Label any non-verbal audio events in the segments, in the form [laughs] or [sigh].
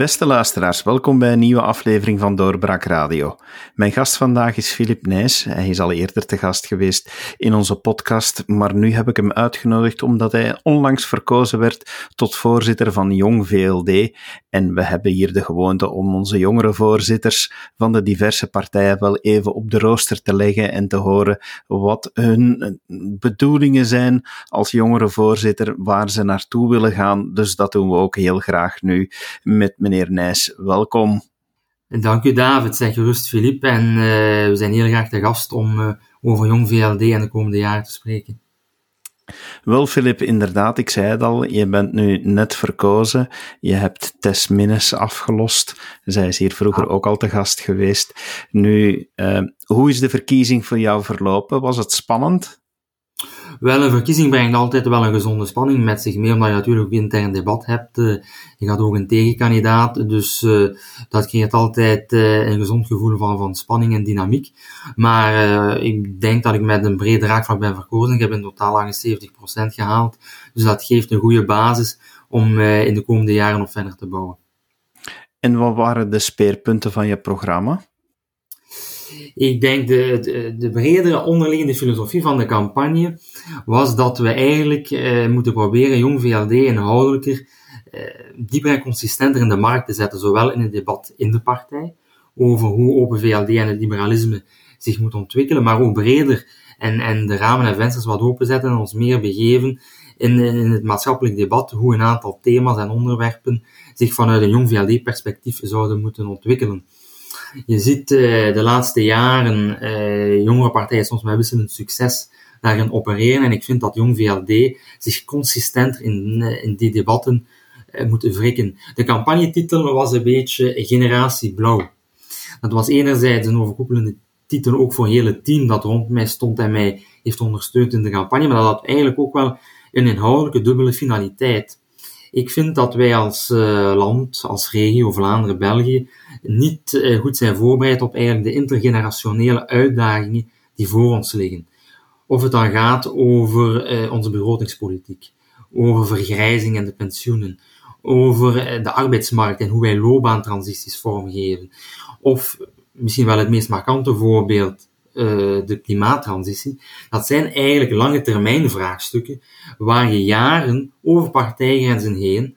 Beste luisteraars, welkom bij een nieuwe aflevering van Doorbraak Radio. Mijn gast vandaag is Filip Nijs. Hij is al eerder te gast geweest in onze podcast, maar nu heb ik hem uitgenodigd omdat hij onlangs verkozen werd tot voorzitter van Jong VLD. En we hebben hier de gewoonte om onze jongere voorzitters van de diverse partijen wel even op de rooster te leggen en te horen wat hun bedoelingen zijn als jongere voorzitter, waar ze naartoe willen gaan. Dus dat doen we ook heel graag nu met meneer Nijs. Welkom. Dank u David, zeg gerust Filip. En uh, we zijn heel graag de gast om uh, over Jong VLD en de komende jaren te spreken. Wel, Filip, inderdaad, ik zei het al, je bent nu net verkozen. Je hebt Tess Minnes afgelost. Zij is hier vroeger ook al te gast geweest. Nu, uh, hoe is de verkiezing voor jou verlopen? Was het spannend? Wel, een verkiezing brengt altijd wel een gezonde spanning met zich mee, omdat je natuurlijk ook intern debat hebt. Uh, je gaat ook een tegenkandidaat, dus uh, dat creëert altijd uh, een gezond gevoel van, van spanning en dynamiek. Maar ik denk dat ik met een breed raakvlak ben verkozen. Ik heb in totaal 78% gehaald, dus dat geeft een goede basis om in de komende jaren nog verder te bouwen. En wat waren de speerpunten van je programma? Ik denk de, de, de, bredere onderliggende filosofie van de campagne was dat we eigenlijk eh, moeten proberen Jong VLD inhoudelijker, eh, dieper en consistenter in de markt te zetten, zowel in het debat in de partij, over hoe Open VLD en het liberalisme zich moet ontwikkelen, maar ook breder en, en de ramen en vensters wat openzetten en ons meer begeven in, in het maatschappelijk debat, hoe een aantal thema's en onderwerpen zich vanuit een Jong VLD-perspectief zouden moeten ontwikkelen. Je ziet uh, de laatste jaren uh, jongere partijen soms met wisselend succes daarin opereren. En ik vind dat Jong VLD zich consistent in, uh, in die debatten moet wrikken. De campagnetitel was een beetje Generatie Blauw. Dat was enerzijds een overkoepelende titel ook voor het team dat rond mij stond en mij heeft ondersteund in de campagne, maar dat had eigenlijk ook wel een inhoudelijke dubbele finaliteit. Ik vind dat wij als uh, land, als regio Vlaanderen, België, niet uh, goed zijn voorbereid op eigenlijk de intergenerationele uitdagingen die voor ons liggen. Of het dan gaat over uh, onze begrotingspolitiek, over vergrijzing en de pensioenen, over de arbeidsmarkt en hoe wij loopbaantransities vormgeven. Of misschien wel het meest markante voorbeeld, de klimaattransitie, dat zijn eigenlijk lange termijn vraagstukken waar je jaren over partijgrenzen heen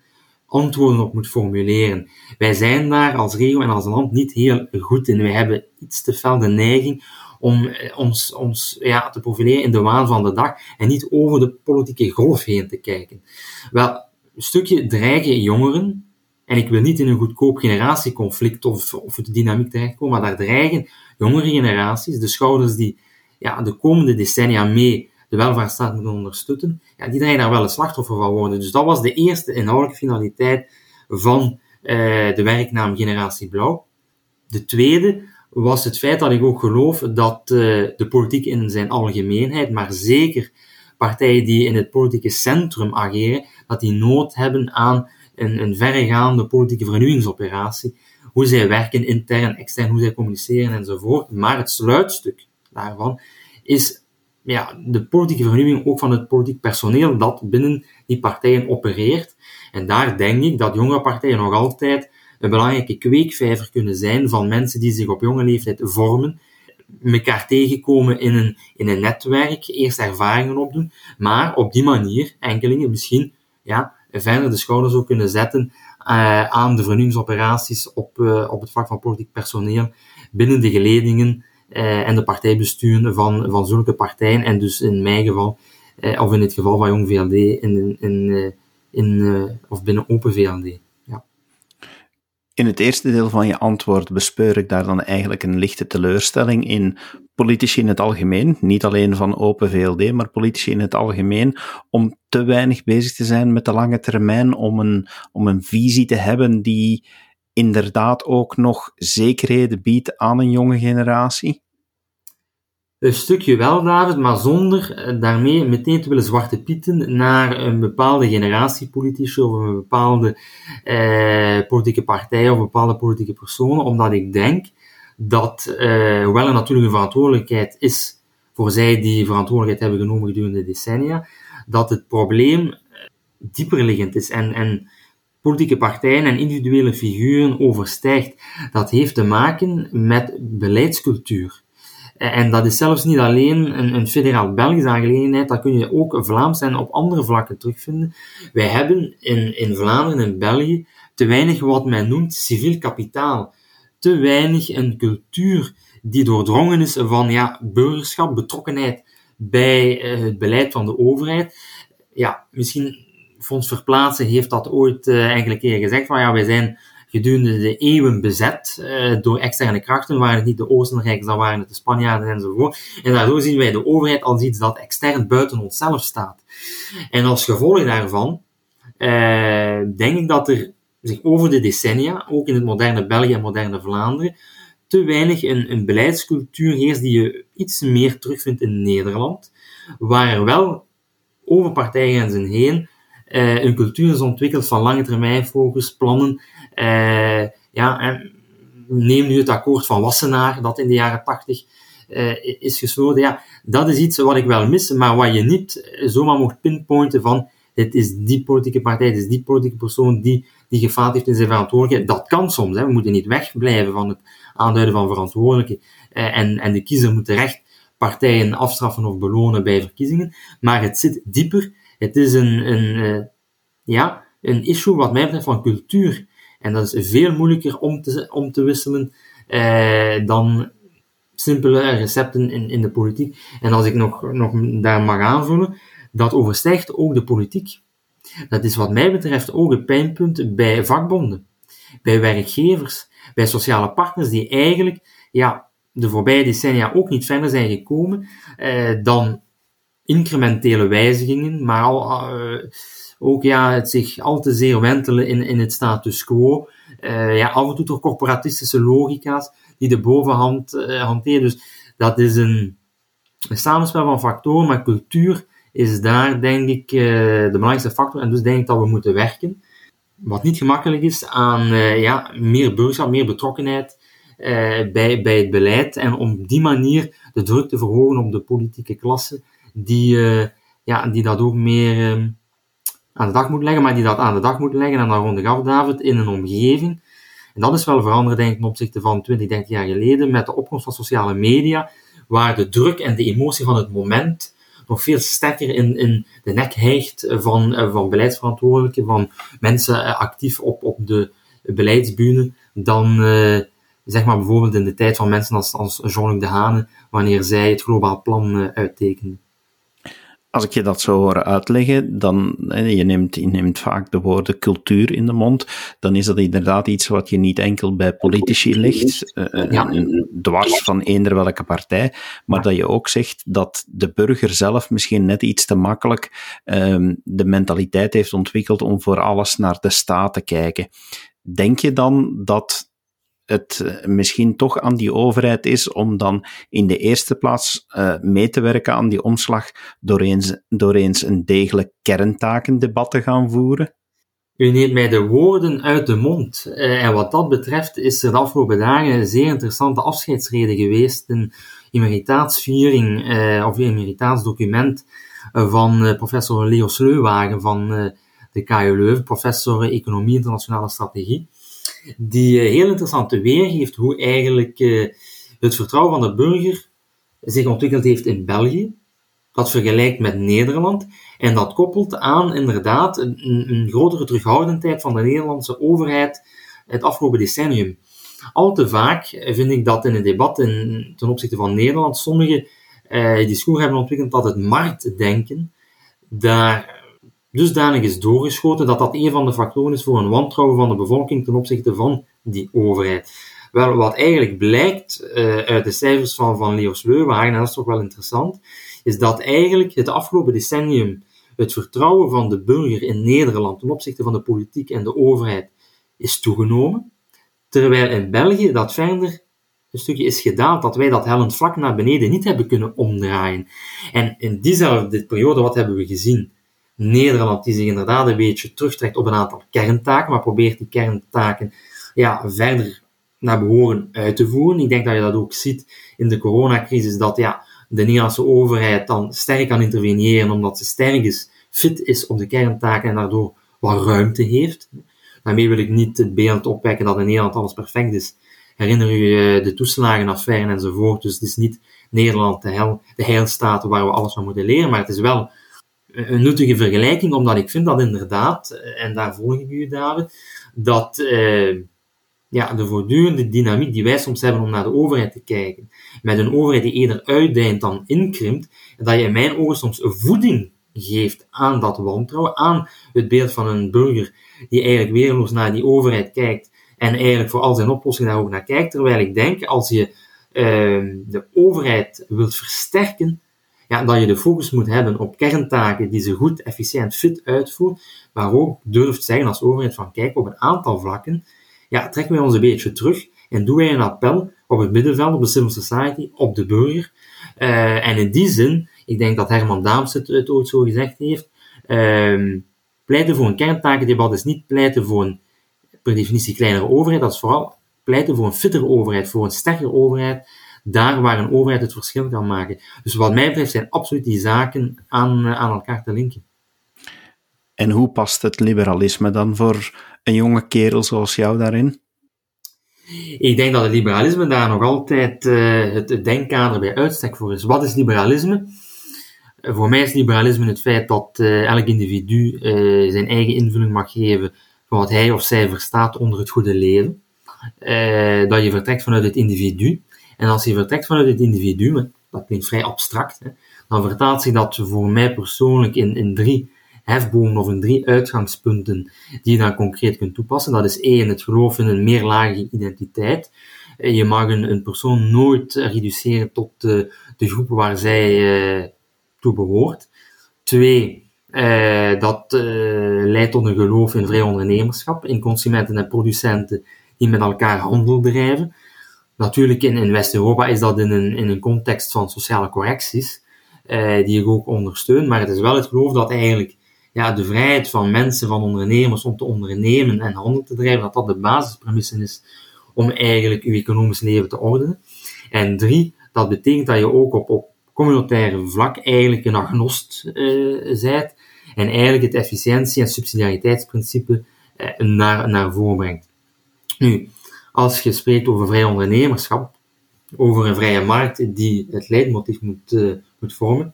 antwoorden op moet formuleren. Wij zijn daar als regio en als land niet heel goed in. Wij hebben iets te fel de neiging om eh, ons, ons ja, te profileren in de waan van de dag en niet over de politieke golf heen te kijken. Wel, een stukje dreigen jongeren, en ik wil niet in een goedkoop generatieconflict of, of de dynamiek terechtkomen, maar daar dreigen jongere generaties, de schouders die ja, de komende decennia mee de welvaartsstaat moeten ondersteunen, ja, die dreigen daar wel een slachtoffer van worden. Dus dat was de eerste inhoudelijke finaliteit van uh, de werknaam Generatie Blauw. De tweede was het feit dat ik ook geloof dat uh, de politiek in zijn algemeenheid, maar zeker partijen die in het politieke centrum ageren, dat die nood hebben aan een, een verregaande politieke vernieuwingsoperatie hoe zij werken intern, extern, hoe zij communiceren enzovoort. Maar het sluitstuk daarvan is ja, de politieke vernieuwing ook van het politiek personeel dat binnen die partijen opereert. En daar denk ik dat jongere partijen nog altijd een belangrijke kweekvijver kunnen zijn van mensen die zich op jonge leeftijd vormen, elkaar tegenkomen in een, in een netwerk, eerst ervaringen opdoen, maar op die manier enkelingen misschien ja, verder de schouders ook kunnen zetten uh, aan de vernieuwingsoperaties op, uh, op het vlak van politiek personeel binnen de geledingen uh, en de partijbesturen van, van zulke partijen. En dus in mijn geval, of in het geval van Jong VLD, in, in, in, of binnen Open VLD. In het eerste deel van je antwoord bespeur ik daar dan eigenlijk een lichte teleurstelling in politici in het algemeen, niet alleen van Open VLD, maar politici in het algemeen, om te weinig bezig te zijn met de lange termijn, om een, om een visie te hebben die inderdaad ook nog zekerheden biedt aan een jonge generatie? Een stukje wel, David, maar zonder eh, daarmee meteen te willen zwarte pieten naar een bepaalde generatie politici of een bepaalde eh, politieke partij of bepaalde politieke personen, omdat ik denk dat, uh, hoewel er natuurlijk een verantwoordelijkheid is voor zij die verantwoordelijkheid hebben genomen gedurende decennia, dat het probleem dieperliggend is. En, en politieke partijen en individuele figuren overstijgt. Dat heeft te maken met beleidscultuur. En dat is zelfs niet alleen een, een federaal Belgische aangelegenheid, dat kun je ook Vlaams en op andere vlakken terugvinden. Wij hebben in, in Vlaanderen en België te weinig wat men noemt civiel kapitaal. Te weinig een cultuur die doordrongen is van ja, burgerschap, betrokkenheid bij eh, het beleid van de overheid. Ja, misschien Fonds Verplaatsen heeft dat ooit uh, enkele keer gezegd, van ja, wij zijn gedurende de eeuwen bezet uh, door externe krachten. Waren het niet de Oostenrijkers, dan waren het de Spanjaarden enzovoort. En daardoor zien wij de overheid als iets dat extern buiten onszelf staat. En als gevolg daarvan uh, denk ik dat er zich over de decennia, ook in het moderne België en moderne Vlaanderen, te weinig een, beleidscultuur heerst die je iets meer terugvindt in Nederland, waar er wel over partijgrenzen heen uh, een cultuur is ontwikkeld van lange termijn focus, plannen. Uh, ja, en neem nu het akkoord van Wassenaar, dat in de jaren tachtig uh, is gesloten. Ja, dat is iets wat ik wel mis, maar wat je niet zomaar mocht pinpointen van dit is die politieke partij, dit is die politieke persoon die, die gefaald heeft in zijn verantwoordelijkheid. Dat kan soms. Hè. We moeten niet wegblijven van het aanduiden van verantwoordelijke. Uh, en, en de kiezer moet terecht partijen afstraffen of belonen bij verkiezingen. Maar het zit dieper het is een, een, ja, een issue wat mij betreft van cultuur. En dat is veel moeilijker om te, om te wisselen uh, dan simpele recepten in, in de politiek. En als ik nog, nog daar mag aanvullen, dat overstijgt ook de politiek. Dat is wat mij betreft ook het pijnpunt bij vakbonden, bij werkgevers, bij sociale partners die eigenlijk ja, de voorbije decennia ook niet verder zijn gekomen uh, dan incrementele wijzigingen, maar al, uh, ook ja, het zich al te zeer wentelen in, in het status quo. Uh, ja, af en toe toch corporatistische logica's die de bovenhand uh, hanteren. Dus dat is een, een samenspel van factoren, maar cultuur is daar denk ik de belangrijkste factor. En dus denk ik dat we moeten werken. Wat niet gemakkelijk is aan ja, meer burgerschap, meer betrokkenheid bij, bij het beleid. En om die manier de druk te verhogen op de politieke klasse die, ja, die dat ook meer uh, aan de dag moet leggen, maar die dat aan de dag moet leggen en dan rond de David in een omgeving. En dat is wel veranderd, denk ik, ten opzichte van 20, 30 jaar geleden, met de opkomst van sociale media, waar de druk en de emotie van het moment nog veel sterker in, in de nek hijgt van, eh, van beleidsverantwoordelijken, van mensen eh, actief op, op de beleidsbühne, dan uh, zeg maar bijvoorbeeld in de tijd van mensen als, als Jean-Luc Dehane, wanneer zij het globaal plan uittekenden als ik je dat zo hoor uitleggen, dan, je neemt, je neemt vaak de woorden cultuur in de mond, dan is dat inderdaad iets wat je niet enkel bij politici legt, uh, ja. dwars van eender welke partij, maar dat je ook zegt dat de burger zelf misschien net iets te makkelijk um, de mentaliteit heeft ontwikkeld om voor alles naar de staat te kijken. Denk je dan dat het eh, misschien toch aan die overheid is om dan in de eerste plaats uh, mee te werken aan die omslag door eens, door eens een degelijk kerntakendebat te gaan voeren? U neemt mij de woorden uit de mond. Uh, en wat dat betreft is er de afgelopen dagen een zeer interessante afscheidsrede geweest, een emeritaatsviering uh, of een emeritaatsdocument van professor Leo Sleuwagen van de KU Leuven, professor Economie Internationale Strategie die eh, heel interessant weergeeft hoe eigenlijk uh, het vertrouwen van de burger zich ontwikkeld heeft in België. Dat vergelijkt met Nederland. En dat koppelt aan inderdaad een, een grotere terughoudendheid van de Nederlandse overheid het afgelopen decennium. Al te vaak vind ik dat in het debat in, ten opzichte van Nederland sommige uh, discours hebben ontwikkeld dat het marktdenken daar dusdanig is doorgeschoten dat dat een van de factoren is voor een wantrouwen van de bevolking ten opzichte van die overheid. Wel, wat eigenlijk blijkt uh, uit de cijfers van, van Leo Sleuwagen, en dat is toch wel interessant, is dat eigenlijk het afgelopen decennium het vertrouwen van de burger in Nederland ten opzichte van de politiek en de overheid is toegenomen, terwijl in België dat verder een stukje is gedaald, dat wij dat hellend vlak naar beneden niet hebben kunnen omdraaien. En in diezelfde periode, wat hebben we gezien? Nederland die zich inderdaad een beetje terugtrekt op een aantal kerntaken, maar probeert die kerntaken ja, verder naar behoren uit te voeren. Ik denk dat je dat ook ziet in de coronacrisis, dat ja, de Nederlandse overheid dan sterk kan interveneren, omdat ze sterk is, fit is op de kerntaken en daardoor wat ruimte heeft. Daarmee wil ik niet het beeld opwekken dat in Nederland alles perfect is. Herinner u de toeslagenaffaire enzovoort. Dus het is niet Nederland de, hel, de heilstaat waar we alles van moeten leren, maar het is wel een nuttige vergelijking, omdat ik vind dat inderdaad, en daar volg ik u David, dat eh, ja, de voortdurende dynamiek die wij soms hebben om naar de overheid te kijken, met een overheid die eerder uitdijnt dan inkrimpt, dat je in mijn ogen soms voeding geeft aan dat wantrouwen, aan het beeld van een burger die eigenlijk weerloos naar die overheid kijkt en eigenlijk voor al zijn oplossingen daar ook naar kijkt, terwijl ik denk, als je uh, de overheid wilt versterken, ja, dat je de focus moet hebben op kerntaken die ze goed, efficiënt, fit uitvoert, maar ook durft zeggen als overheid van kijk, op een aantal vlakken, ja, trekken wij ons een beetje terug en doen wij een appel op het middenveld, op de civil society, op de burger. Uh, en in die zin, ik denk dat Herman Daams het, het ooit zo gezegd heeft, uh, pleiten voor een kerntakendebat is niet pleiten voor een per definitie kleinere overheid, dat is vooral pleiten voor een fittere overheid, voor een sterkere overheid, daar waar een overheid het verschil kan maken. Dus wat mij betreft zijn absoluut die zaken aan, aan elkaar te linken. En hoe past het liberalisme dan voor een jonge kerel zoals jou daarin? Ik denk dat het liberalisme daar nog altijd uh, het denkkader bij uitstek voor is. Wat is liberalisme? Voor mij is liberalisme het feit dat uh, elk individu zijn eigen invulling mag geven van wat hij of zij verstaat onder het goede leven. dat je vertrekt vanuit het individu. En als je vertrekt vanuit het individu, dat klinkt vrij abstract, hè, dan vertaalt zich dat voor mij persoonlijk in, in drie hefbomen of in drie uitgangspunten die je dan concreet kunt toepassen. Dat is één, het geloof in een meerlagige identiteit. Eh, je mag een, een persoon nooit reduceren tot de, de groep waar zij uh, toe behoort. Twee, uh, dat leidt tot een geloof in vrij ondernemerschap, in consumenten en producenten die met elkaar handel drijven. Natuurlijk in, in West-Europa is dat in een, in een context van sociale correcties, uh, die ik ook ondersteun, maar het is wel het geloof dat eigenlijk ja, de vrijheid van mensen, van ondernemers om te ondernemen en handel te drijven, dat dat de basispremisse is om eigenlijk uw economisch leven te ordenen. En drie, dat betekent dat je ook op, op communautaire vlak eigenlijk een agnost uh, zijt en eigenlijk het efficiëntie- en subsidiariteitsprincipe uh, naar, naar voren brengt. Nu, als je spreekt over vrij ondernemerschap, over een vrije markt die het leidmotief moet, uh, moet vormen,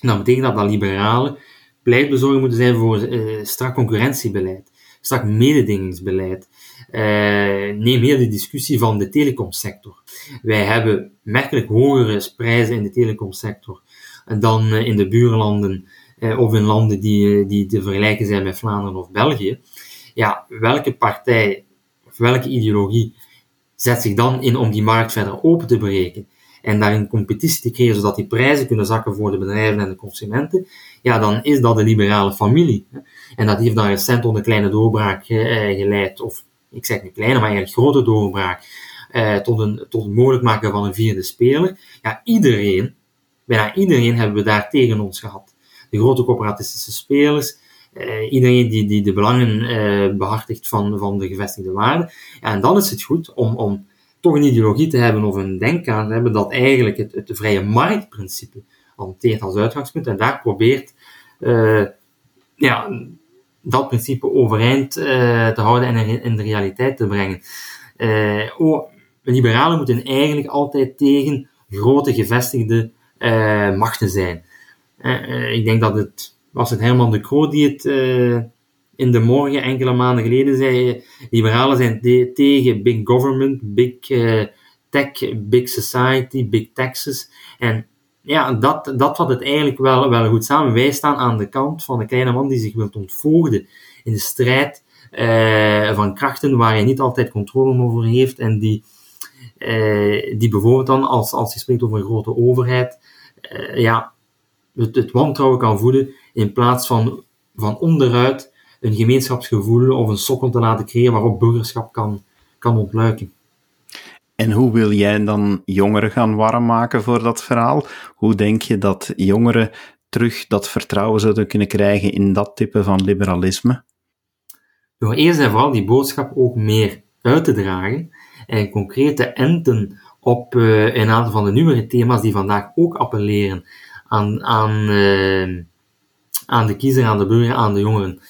dan betekent dat dat liberalen pleitbezorger moeten zijn voor uh, strak concurrentiebeleid, strak mededingingsbeleid. Uh, neem heel de discussie van de telecomsector. Wij hebben merkelijk hogere prijzen in de telecomsector dan in de buurlanden of in landen die, die te vergelijken zijn met Vlaanderen of België. Ja, welke partij welke ideologie zet zich dan in om die markt verder open te breken? en daarin competitie te creëren, zodat die prijzen kunnen zakken voor de bedrijven en de consumenten, ja, dan is dat de liberale familie. En dat heeft dan recent tot een kleine doorbraak eh, geleid, of ik zeg niet kleine, maar eigenlijk grote doorbraak, eh, tot, een, tot het mogelijk maken van een vierde speler. Ja, iedereen, bijna iedereen hebben we daar tegen ons gehad. De grote corporatistische spelers, uh, iedereen die, die de belangen uh, behartigt van, van de gevestigde waarden. En dan is het goed om, om toch een ideologie te hebben of een denkkaart te hebben dat eigenlijk het, vrije marktprincipe hanteert als uitgangspunt en daar probeert uh, ja, dat principe overeind te houden en in de realiteit te brengen. Oh, liberalen moeten eigenlijk altijd tegen grote gevestigde machten zijn. ik denk dat het, was het Herman de Croo die het in de morgen enkele maanden geleden zei, liberalen zijn tegen big government, big uh, tech, big society, big taxes. En ja, dat, dat vat het eigenlijk wel, wel goed samen. Wij staan aan de kant van de kleine man die zich wil ontvoogden in de strijd uh, van krachten waar hij niet altijd controle over heeft en die, die bijvoorbeeld dan, als, als je spreekt over een grote overheid, ja, het, het wantrouwen kan voeden in plaats van van onderuit een gemeenschapsgevoel of een sokkel te laten creëren waarop burgerschap kan, kan ontluiken. En hoe wil jij dan jongeren gaan warm maken voor dat verhaal? Hoe denk je dat jongeren terug dat vertrouwen zouden kunnen krijgen in dat type van liberalisme? Door eerst en vooral die boodschap ook meer uit te dragen en concrete enten op een aantal van de nieuwere thema's die vandaag ook appelleren aan, aan, uh, aan de kiezer, aan de burger, aan de jongeren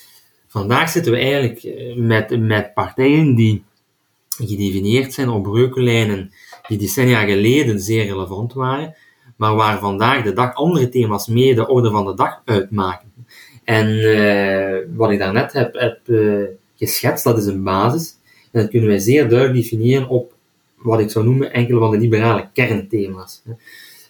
Vandaag zitten we eigenlijk met, met partijen die gedefinieerd zijn op breuklijnen die decennia geleden zeer relevant waren, maar waar vandaag de dag andere thema's mee de orde van de dag uitmaken. En uh, wat ik daarnet heb, heb uh, geschetst, dat is een basis. En dat kunnen wij zeer duidelijk definiëren op wat ik zou noemen enkele van de liberale kernthema's.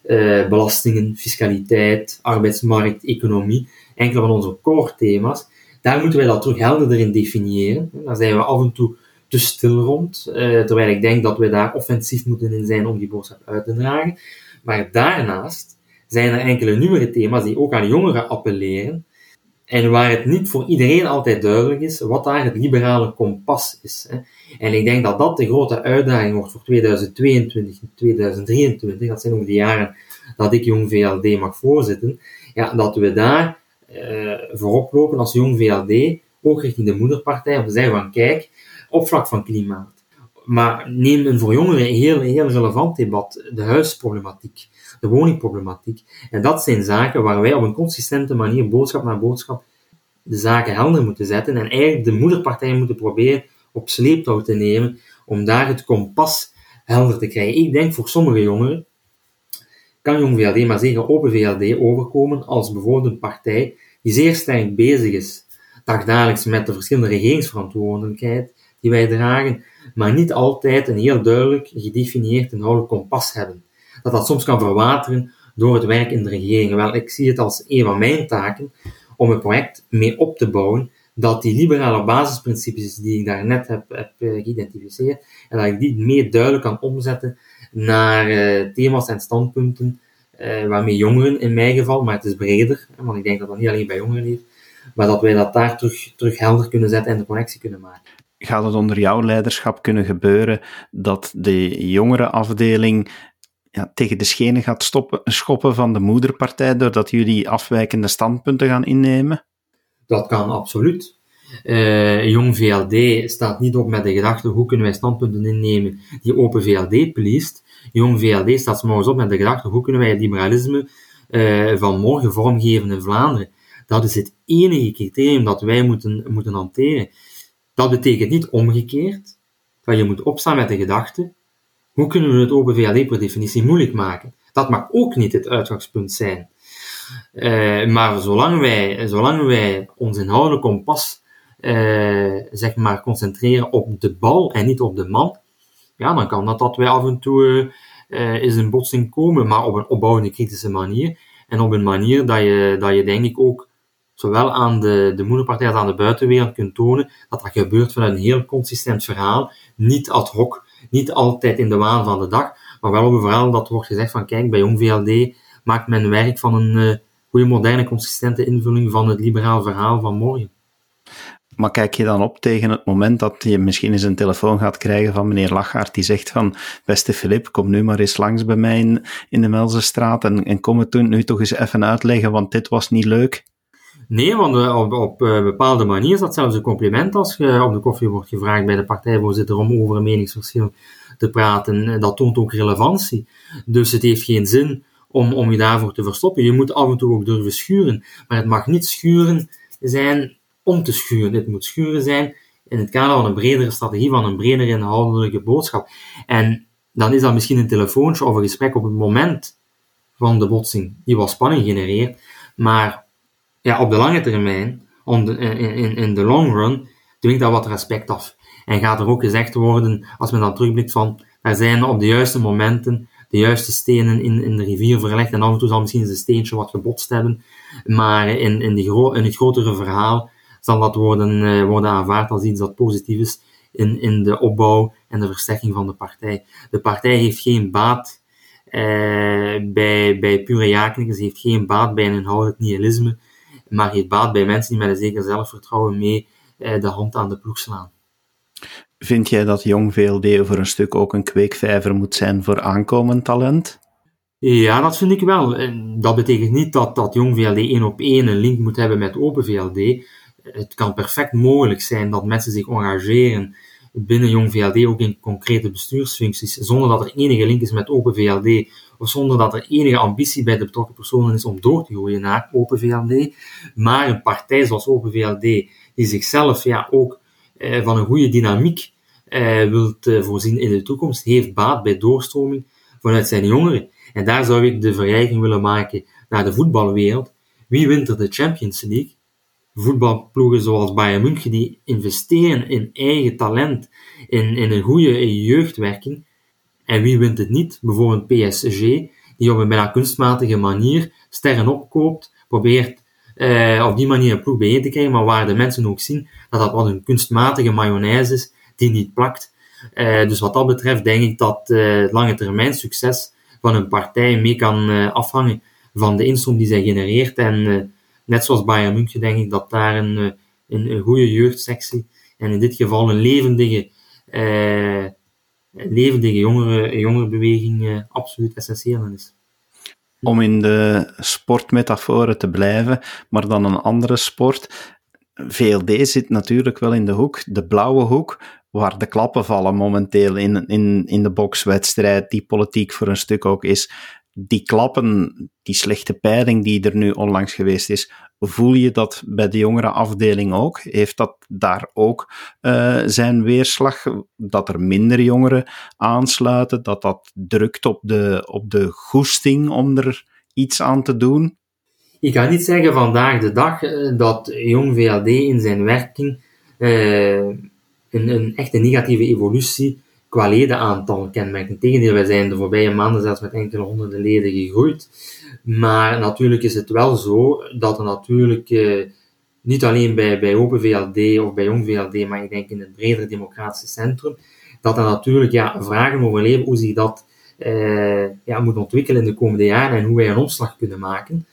Uh, belastingen, fiscaliteit, arbeidsmarkt, economie, enkele van onze core thema's. Daar moeten wij dat terug helderder in definiëren. Daar zijn we af en toe te stil rond, terwijl ik denk dat we daar offensief moeten in zijn om die boodschap uit te dragen. Maar daarnaast zijn er enkele nieuwere thema's die ook aan jongeren appelleren, en waar het niet voor iedereen altijd duidelijk is wat daar het liberale kompas is. Hè. En ik denk dat dat de grote uitdaging wordt voor 2022 en 2023. Dat zijn ook de jaren dat ik Jong VLD mag voorzitten. Ja, dat we daar uh, voorop lopen als Jong VLD, ook richting de moederpartij, om te zeggen van kijk, op vlak van klimaat. Maar neem een voor jongeren heel, heel relevant debat, de huisproblematiek de woningproblematiek. En dat zijn zaken waar wij op een consistente manier, boodschap na boodschap, de zaken helder moeten zetten en eigenlijk de moederpartij moeten proberen op sleeptouw te nemen om daar het kompas helder te krijgen. Ik denk voor sommige jongeren kan Jong VLD, maar zeker Open VLD, overkomen als bijvoorbeeld een partij die zeer sterk bezig is, dagdagelijks met de verschillende regeringsverantwoordelijkheid die wij dragen, maar niet altijd een heel duidelijk gedefinieerd inhoudelijk kompas hebben dat dat soms kan verwateren door het werk in de regering. Wel, ik zie het als een van mijn taken om het project mee op te bouwen, dat die liberale basisprincipes die ik daarnet heb, heb eh, geïdentificeerd, en dat ik die meer duidelijk kan omzetten naar uh, thema's en standpunten uh, waarmee jongeren in mijn geval, maar het is breder, want ik denk dat dat niet alleen bij jongeren heeft, maar dat wij dat daar terug, terug helder kunnen zetten en de connectie kunnen maken. Gaat het onder jouw leiderschap kunnen gebeuren dat de jongere afdeling ja, tegen de schenen gaat stoppen, schoppen van de moederpartij doordat jullie afwijkende standpunten gaan innemen? Dat kan absoluut. Uh, Jong VLD staat niet op met de gedachte hoe kunnen wij standpunten innemen die Open VLD pleest. Jong VLD staat morgens op met de gedachte hoe kunnen wij het liberalisme uh, van morgen vormgeven in Vlaanderen. Dat is het enige criterium dat wij moeten, moeten hanteren. Dat betekent niet omgekeerd, dat je moet opstaan met de gedachte hoe kunnen we het open VLD per definitie moeilijk maken? Dat mag ook niet het uitgangspunt zijn. Uh, maar zolang wij, zolang wij ons inhoudelijk kompas uh, zeg maar concentreren op de bal en niet op de man, ja, dan kan dat dat wij af en toe uh, eens in botsing komen, maar op een opbouwende kritische manier. En op een manier dat je, dat je denk ik ook zowel aan de, de moederpartij als aan de buitenwereld kunt tonen dat dat gebeurt vanuit een heel consistent verhaal, niet ad hoc niet altijd in de waan van de dag, maar wel op een verhaal dat wordt gezegd van kijk, bij Jong VLD maakt men werk van een uh, goede, moderne, consistente invulling van het liberaal verhaal van morgen. Maar kijk je dan op tegen het moment dat je misschien eens een telefoon gaat krijgen van meneer Lachaert, die zegt van, beste Filip, kom nu maar eens langs bij mij in, in de Melzenstraat en, en kom het toen nu toch eens even uitleggen, want dit was niet leuk. Nee, want eh, op, op eh, bepaalde manier is dat zelfs een compliment als je op de koffie wordt gevraagd bij de partijvoorzitter om over een meningsverschil te praten. Dat toont ook relevantie. Dus het heeft geen zin om, om je daarvoor te verstoppen. Je moet af en toe ook durven schuren. Maar het mag niet schuren zijn om te schuren. Het moet schuren zijn in het kader van een bredere strategie, van een bredere inhoudelijke boodschap. En dan is dat misschien een telefoontje of een gesprek op het moment van de botsing, die wat spanning genereert. Maar ja, op de lange termijn, in, in, in de long run, dwingt dat wat respect af. En gaat er ook gezegd worden, als men dan terugblikt van, er zijn op de juiste momenten de juiste stenen in, in de rivier verlegd en af en toe zal misschien een steentje wat gebotst hebben, maar in, in, de in het grotere verhaal zal dat worden, uh, worden aanvaard als iets dat positief is in, in de opbouw en de versterking van de partij. De partij heeft geen baat uh, bij, bij pure ja ze heeft geen baat bij een inhoudelijk nihilisme, maar heeft baat bij mensen die met een zeker zelfvertrouwen mee eh, de hand aan de ploeg slaan. Vind jij dat Jong VLD voor een stuk ook een kweekvijver moet zijn voor aankomend talent? Ja, dat vind ik wel. Dat betekent niet dat, dat Jong VLD één op één een link moet hebben met Open VLD. Het kan perfect mogelijk zijn dat mensen zich engageren binnen Jong VLD ook in concrete bestuursfuncties, zonder dat er enige link is met Open VLD, of zonder dat er enige ambitie bij de betrokken personen is om door te gooien naar Open VLD. Maar een partij zoals Open VLD, die zichzelf ja, ook van een goede dynamiek eh, wilt eh, voorzien in de toekomst, heeft baat bij doorstroming vanuit zijn jongeren. En daar zou ik de vergelijking willen maken naar de voetbalwereld. Wie wint er de Champions League? Voetbalploegen zoals Bayern München die investeren in eigen talent, in, in een goede jeugdwerking. En wie wint het niet? Bijvoorbeeld PSG, die op een bijna kunstmatige manier sterren opkoopt, probeert uh, op die manier een ploeg bijeen te krijgen, maar waar de mensen ook zien dat dat wat een kunstmatige mayonaise is, die niet plakt. Uh, dus wat dat betreft denk ik dat uh, het lange termijn succes van een partij mee kan afhangen van de instroom die zij genereert. En net zoals Bayern München denk ik dat daar een, een, een goede jeugdsectie en in dit geval een levendige, levendige jongere, jongerenbeweging absoluut essentieel is om in de sportmetaforen te blijven, maar dan een andere sport. VLD zit natuurlijk wel in de hoek, de blauwe hoek, waar de klappen vallen momenteel in, in, in de bokswedstrijd, die politiek voor een stuk ook is. Die klappen, die slechte peiling die er nu onlangs geweest is, voel je dat bij de jongere afdeling ook? Heeft dat daar ook uh, zijn weerslag? Dat er minder jongeren aansluiten, dat dat drukt op de, op de goesting om er iets aan te doen? Ik ga niet zeggen vandaag de dag eh, dat Jong VLD in zijn werking uh, een, een echte negatieve evolutie qua ledenaantal kenmerkt. Integendeel, wij zijn de voorbije maanden zelfs met enkele honderden leden gegroeid. Maar natuurlijk is het wel zo dat er natuurlijk uh, niet alleen bij, bij Open VLD of bij Jong VLD, maar ik denk in het bredere democratische centrum, dat er natuurlijk ja, vragen over leven, hoe zich dat uh, ja, moet ontwikkelen in de komende jaren en hoe wij een omslag kunnen maken.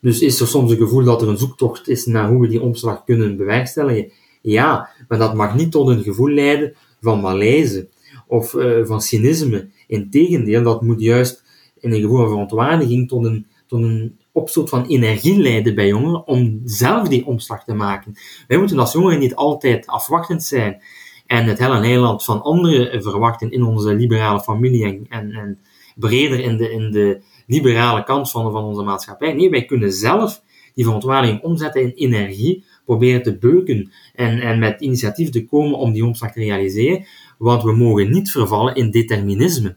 Dus is er soms een gevoel dat er een zoektocht is naar hoe we die omslag kunnen bewerkstelligen? Ja, maar dat mag niet tot een gevoel leiden van malaise of uh, van cynisme. Integendeel, dat moet juist in een gevoel van verontwaardiging tot een, tot een opstoot van energie leiden bij jongeren om zelf die omslag te maken. Wij moeten als jongeren niet altijd afwachtend zijn en het hele eiland van anderen verwachten in onze liberale familie en, en, en breder in de, in de liberale kant van, van onze maatschappij. Nee, wij kunnen zelf die verontwaardiging omzetten in energie, proberen te beuken en, en met initiatief te komen om die omslag te realiseren, want we mogen niet vervallen in determinisme.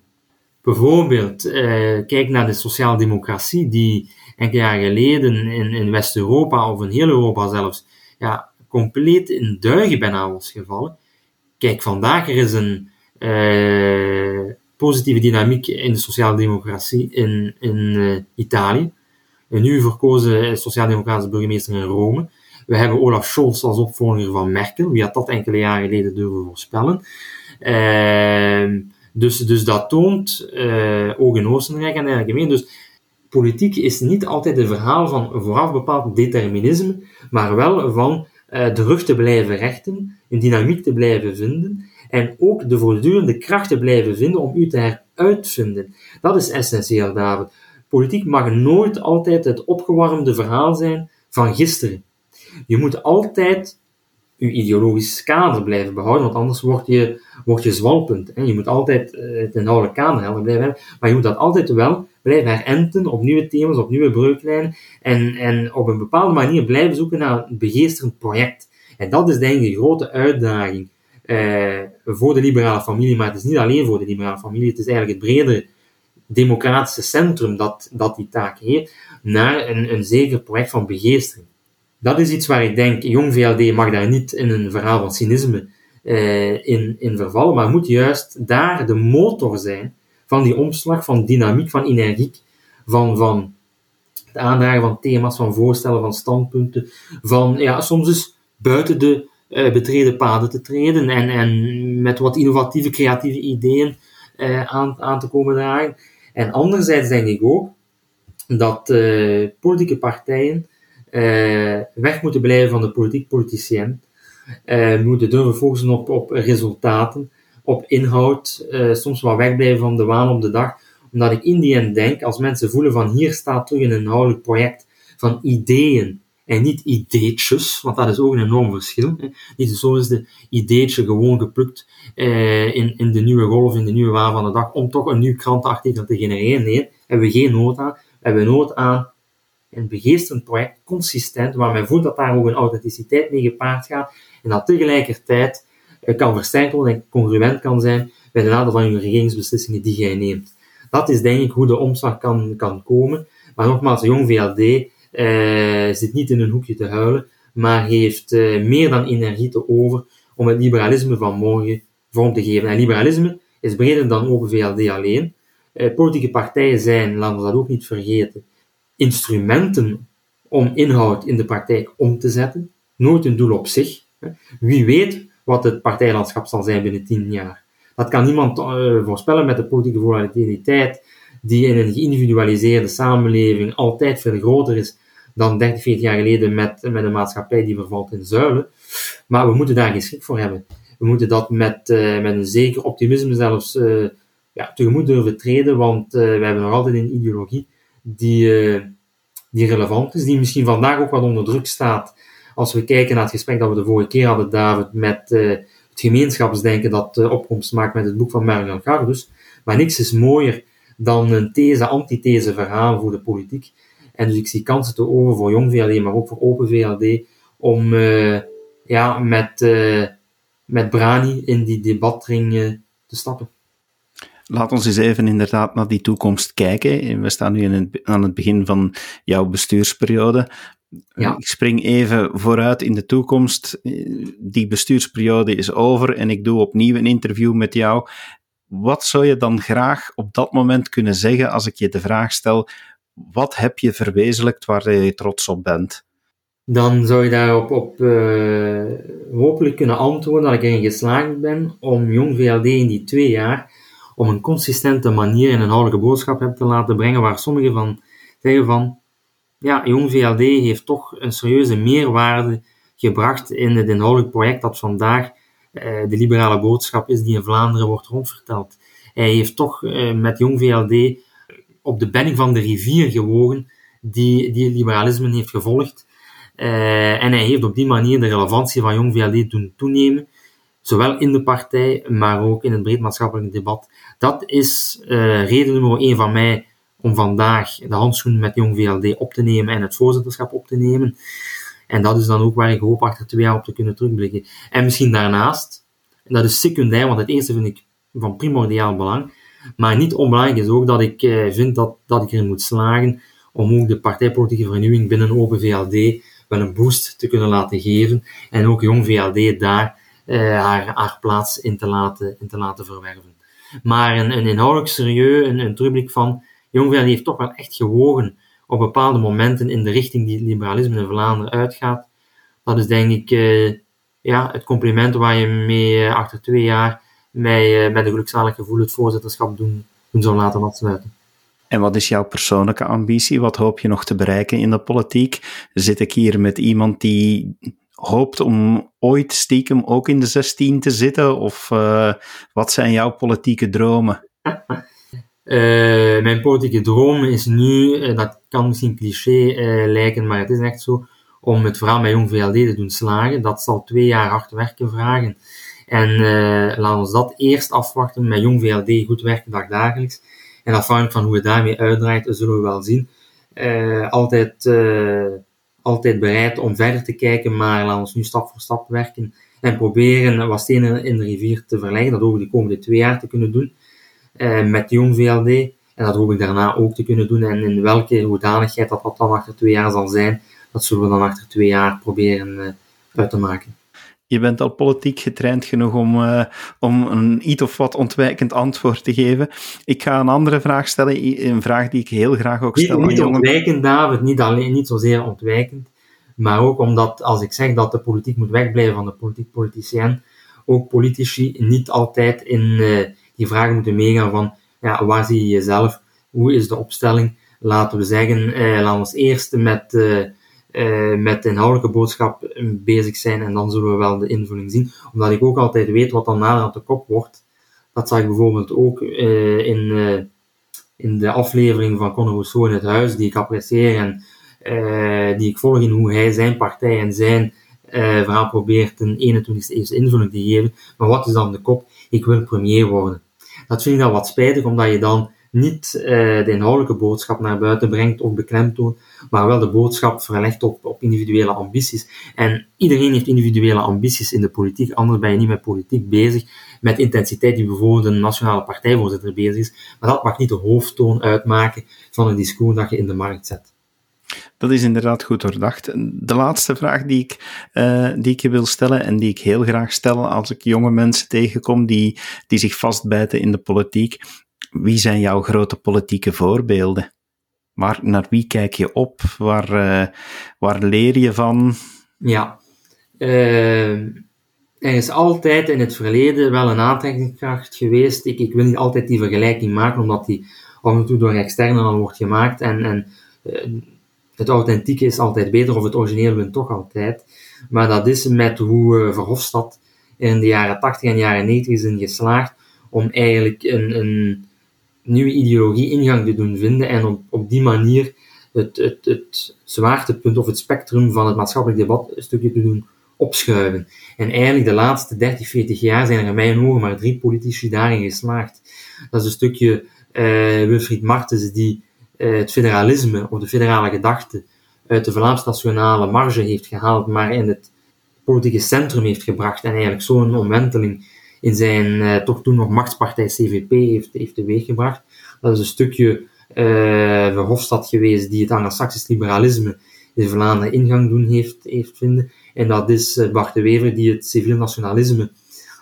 Bijvoorbeeld, eh, kijk naar de sociaaldemocratie die enkele jaren geleden in, in West-Europa of in heel Europa zelfs ja, compleet in duigen bijna was gevallen. Kijk, vandaag er is een uh, positieve dynamiek in de sociaaldemocratie in, in uh, Italië. Een nu verkozen sociaaldemocratische burgemeester in Rome. We hebben Olaf Scholz als opvolger van Merkel. Wie had dat enkele jaren geleden durven voorspellen? Uh, dus, dus dat toont, uh, ook in Oostenrijk en eigenlijk gemeen. Dus politiek is niet altijd een verhaal van vooraf bepaald determinisme, maar wel van uh, de rug te blijven rechten, een dynamiek te blijven vinden en ook de voortdurende kracht te blijven vinden om u te heruitvinden. Dat is essentieel, David. Politiek mag nooit altijd het opgewarmde verhaal zijn van gisteren. Je moet altijd je ideologisch kader blijven behouden, want anders word je, word je zwalpend. Hè. Je moet altijd het inhoudelijk kader helder blijven hebben, maar je moet dat altijd wel blijven herenten op nieuwe thema's, op nieuwe breuklijnen en, en op een bepaalde manier blijven zoeken naar een begeesterend project. En dat is denk ik de grote uitdaging uh, voor de liberale familie, maar het is niet alleen voor de liberale familie, het is eigenlijk het bredere democratische centrum dat, dat die taak heeft, naar een, een zeker project van begeestering dat is iets waar ik denk, jong VLD mag daar niet in een verhaal van cynisme uh, in, in vervallen, maar moet juist daar de motor zijn van die omslag, van dynamiek, van energiek, van, van het aandragen van thema's, van voorstellen, van standpunten, van ja, soms dus buiten de uh, betreden paden te treden en, en met wat innovatieve, creatieve ideeën uh, aan, aan te komen dragen. En anderzijds denk ik ook dat politieke partijen weg moeten blijven van de politiek politicien. Uh, moeten durven focussen op, op resultaten, op inhoud, uh, soms wat wegblijven van de waan op de dag. Omdat ik in die end denk, als mensen voelen van hier staat terug een inhoudelijk project van ideeën en niet ideetjes, want dat is ook een enorm verschil. Hè. Niet zo is de ideetje gewoon geplukt eh, in, in de nieuwe golf, in de nieuwe waar van de dag, om toch een nieuw krantenartikel te genereren. Nee, hebben we geen nood aan. We hebben nood aan een begeesterend project, consistent, waar men voelt dat daar ook een authenticiteit mee gepaard gaat, en dat tegelijkertijd eh, kan versterkt worden en congruent kan zijn bij de aantal van je regeringsbeslissingen die jij neemt. Dat is denk ik hoe de omslag kan, kan komen. Maar nogmaals, Jong VLD uh, zit niet in een hoekje te huilen, maar heeft uh, meer dan energie te over om het liberalisme van morgen vorm te geven. En liberalisme is breder dan Open VLD alleen. Uh, politieke partijen zijn, laten we dat ook niet vergeten, instrumenten om inhoud in de praktijk om te zetten. Nooit een doel op zich. Wie weet wat het partijlandschap zal zijn binnen tien jaar. Dat kan niemand uh, voorspellen met de politieke volatiliteit die in een geïndividualiseerde samenleving altijd veel groter is dan 30, 40 jaar geleden met, met een maatschappij die vervalt in zuilen. Maar we moeten daar geen schrik voor hebben. We moeten dat met, uh, met een zeker optimisme zelfs uh, ja, tegemoet durven treden, want we hebben nog altijd een ideologie die, die relevant is, die misschien vandaag ook wat onder druk staat. Als we kijken naar het gesprek dat we de vorige keer hadden, David, met het gemeenschapsdenken dat opkomst maakt met het boek van Marian Gardus. Maar niks is mooier dan een these-antithese verhaal voor de politiek. En dus ik zie kansen te over voor Jong VLD, maar ook voor Open VLD, om ja, met, met Brani in die debatring te stappen. Laat ons eens even inderdaad naar die toekomst kijken. We staan nu in het, aan het begin van jouw bestuursperiode. Ja. Ik spring even vooruit in de toekomst. Die bestuursperiode is over en ik doe opnieuw een interview met jou. Wat zou je dan graag op dat moment kunnen zeggen als ik je de vraag stel: wat heb je verwezenlijkt waar je trots op bent? Dan zou je daarop op, uh, hopelijk kunnen antwoorden dat ik erin geslaagd ben om Jong VLD in die twee jaar op een consistente manier en een houdelijke boodschap heb te laten brengen, waar sommigen van zeggen van, ja, Jong VLD heeft toch een serieuze meerwaarde gebracht in het inhoudelijk project dat vandaag uh, de liberale boodschap is die in Vlaanderen wordt rondverteld. Hij heeft toch uh, met Jong VLD op de benning van de rivier gewogen die, die liberalisme heeft gevolgd. Uh, en hij heeft op die manier de relevantie van Jong VLD doen toenemen, zowel in de partij, maar ook in het breed maatschappelijk debat. Dat is uh, reden nummer één van mij om vandaag de handschoen met Jong VLD op te nemen en het voorzitterschap op te nemen. En dat is dan ook waar ik hoop achter twee jaar op te kunnen terugblikken. En misschien daarnaast, en dat is secundair, want het eerste vind ik van primordiaal belang, maar niet onbelangrijk is ook dat ik eh, vind dat, dat ik erin moet slagen om ook de partijpolitieke vernieuwing binnen Open VLD wel een boost te kunnen laten geven en ook Jong VLD daar haar, haar plaats in te laten, in te laten verwerven. Maar een, een inhoudelijk serieus, een, een terugblik van Jong VLD heeft toch wel echt gewogen op bepaalde momenten in de richting die het liberalisme in Vlaanderen uitgaat. Dat is denk ik uh, ja, het compliment waar je mee achter twee jaar mij uh, met een gelukzalig gevoel het voorzitterschap doen, doen zou laten afsluiten. En wat is jouw persoonlijke ambitie? Wat hoop je nog te bereiken in de politiek? Zit ik hier met iemand die hoopt om ooit stiekem ook in de 16 te zitten? Of uh, wat zijn jouw politieke dromen? uh, [laughs] mijn politieke droom is nu, uh, dat kan misschien cliché lijken, maar het is echt zo, om het verhaal met Jong VLD te doen slagen. Dat zal twee jaar hard werken vragen. En laten we dat eerst afwachten met Jong VLD, goed werken dag dagelijks. En afhankelijk van hoe het daarmee uitdraait, zullen we wel zien. Altijd, altijd bereid om verder te kijken, maar laten we nu stap voor stap werken en proberen wat stenen in de rivier te verleggen. Dat hoop ik de komende twee jaar te kunnen doen uh, met Jong VLD. En dat hoop ik daarna ook te kunnen doen. En in welke hoedanigheid dat, dat dan achter twee jaar zal zijn, dat zullen we dan achter twee jaar proberen uit te maken je bent al politiek getraind genoeg om, uh, om een iets of wat ontwijkend antwoord te geven. Ik ga een andere vraag stellen, een vraag die ik heel graag ook stel. Niet, niet ontwijkend, David, niet, alleen, niet zozeer ontwijkend, maar ook omdat als ik zeg dat de politiek moet wegblijven van de politiek politicien, ook politici niet altijd in uh, die vragen moeten meegaan van ja, waar zie je jezelf, hoe is de opstelling, laten we zeggen, uh, laten we eerst met uh, met de inhoudelijke boodschap bezig zijn en dan zullen we wel de invulling zien. Omdat ik ook altijd weet wat dan nader aan de kop wordt. Dat zag ik bijvoorbeeld ook uh, in, in de aflevering van Conor Rousseau in het huis, die ik apprecieer en die ik volg in hoe hij zijn partij en zijn verhaal probeert een 21e eeuwse invulling te geven. Maar wat is dan de kop? Ik wil premier worden. Dat vind ik dan wat spijtig, omdat je dan niet uh, de inhoudelijke boodschap naar buiten brengt of beklemtoont, maar wel de boodschap verlegt op, op individuele ambities. En iedereen heeft individuele ambities in de politiek, anders ben je niet met politiek bezig, met intensiteit die bijvoorbeeld een nationale partijvoorzitter bezig is. Maar dat mag niet de hoofdtoon uitmaken van een discours dat je in de markt zet. Dat is inderdaad goed doordacht. De laatste vraag die ik, uh, die ik je wil stellen en die ik heel graag stel als ik jonge mensen tegenkom die, die zich vastbijten in de politiek. Wie zijn jouw grote politieke voorbeelden? Maar naar wie kijk je op? Waar, uh, waar leer je van? Ja, uh, er is altijd in het verleden wel een aantrekkingskracht geweest. Ik, ik wil niet altijd die vergelijking maken, omdat die af en toe door externen al wordt gemaakt. En, en het authentieke is altijd beter, of het origineel wint toch altijd. Maar dat is met hoe Verhofstadt in de jaren 80 en jaren 90 is in geslaagd om eigenlijk een, een nieuwe ideologie ingang te doen vinden en op, op die manier het, het, het zwaartepunt of het spectrum van het maatschappelijk debat een stukje te doen opschuiven. En eigenlijk de laatste 30, 40 jaar zijn er in mijn ogen maar drie politici daarin geslaagd. Dat is een stukje uh, Wilfried Martens die uh, het federalisme of de federale gedachte uit de Vlaams-nationale marge heeft gehaald, maar in het politieke centrum heeft gebracht en eigenlijk zo'n omwenteling in zijn uh, toch toen nog machtspartij CVP heeft, heeft teweeggebracht. Dat is een stukje uh, Verhofstadt geweest die het anglo-saxisch liberalisme in Vlaanderen ingang doen heeft, heeft vinden. En dat is uh, Bart de Wever die het civiel nationalisme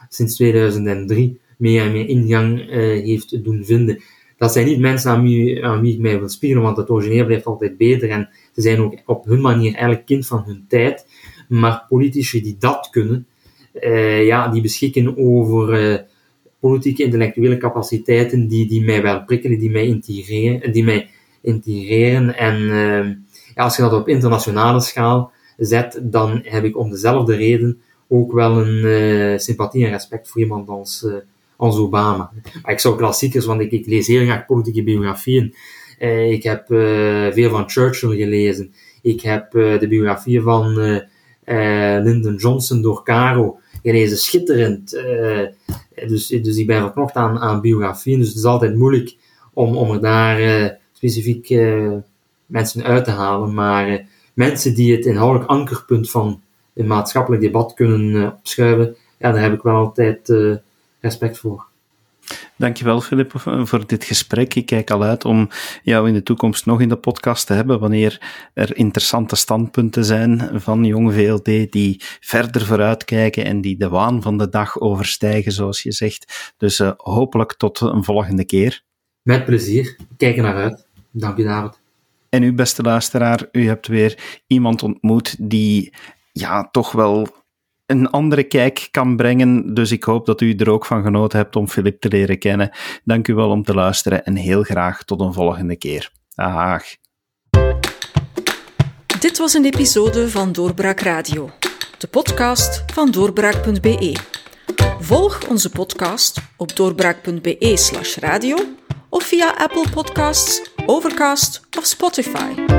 sinds 2003 meer en meer ingang heeft doen vinden. Dat zijn niet mensen aan wie, aan wie ik mij wil spiegelen, want het origineel blijft altijd beter en ze zijn ook op hun manier eigenlijk kind van hun tijd. Maar politici die dat kunnen, uh, ja, die beschikken over uh, politieke intellectuele capaciteiten die, die mij wel prikkelen, die mij integreren, die mij integreren. En uh, ja, als je dat op internationale schaal zet, dan heb ik om dezelfde reden ook wel een sympathie en respect voor iemand als, als Obama. Maar ik zou klassiekers, want ik, ik lees heel graag politieke biografieën. ik heb veel van Churchill gelezen. Ik heb de biografie van Lyndon Johnson door Caro gelezen, schitterend. Uh, dus, dus ik ben verknocht aan, aan biografieën, dus het is altijd moeilijk om, om er daar uh, specifiek uh, mensen uit te halen. Maar mensen die het inhoudelijk ankerpunt van een maatschappelijk debat kunnen opschuiven, ja, daar heb ik wel altijd respect voor. Dankjewel, Filip, voor dit gesprek. Ik kijk al uit om jou in de toekomst nog in de podcast te hebben, wanneer er interessante standpunten zijn van Jong VLD die verder vooruitkijken en die de waan van de dag overstijgen, zoals je zegt. Dus uh, hopelijk tot een volgende keer. Met plezier. Kijk er naar uit. Dank je, David. En u, beste luisteraar, u hebt weer iemand ontmoet die ja, toch wel een andere kijk kan brengen. Dus ik hoop dat u er ook van genoten hebt om Filip te leren kennen. Dank u wel om te luisteren en heel graag tot een volgende keer. Dag. Dit was een episode van Doorbraak Radio, de podcast van doorbraak.be. Volg onze podcast op doorbraak.be/radio of via Apple Podcasts, Overcast of Spotify.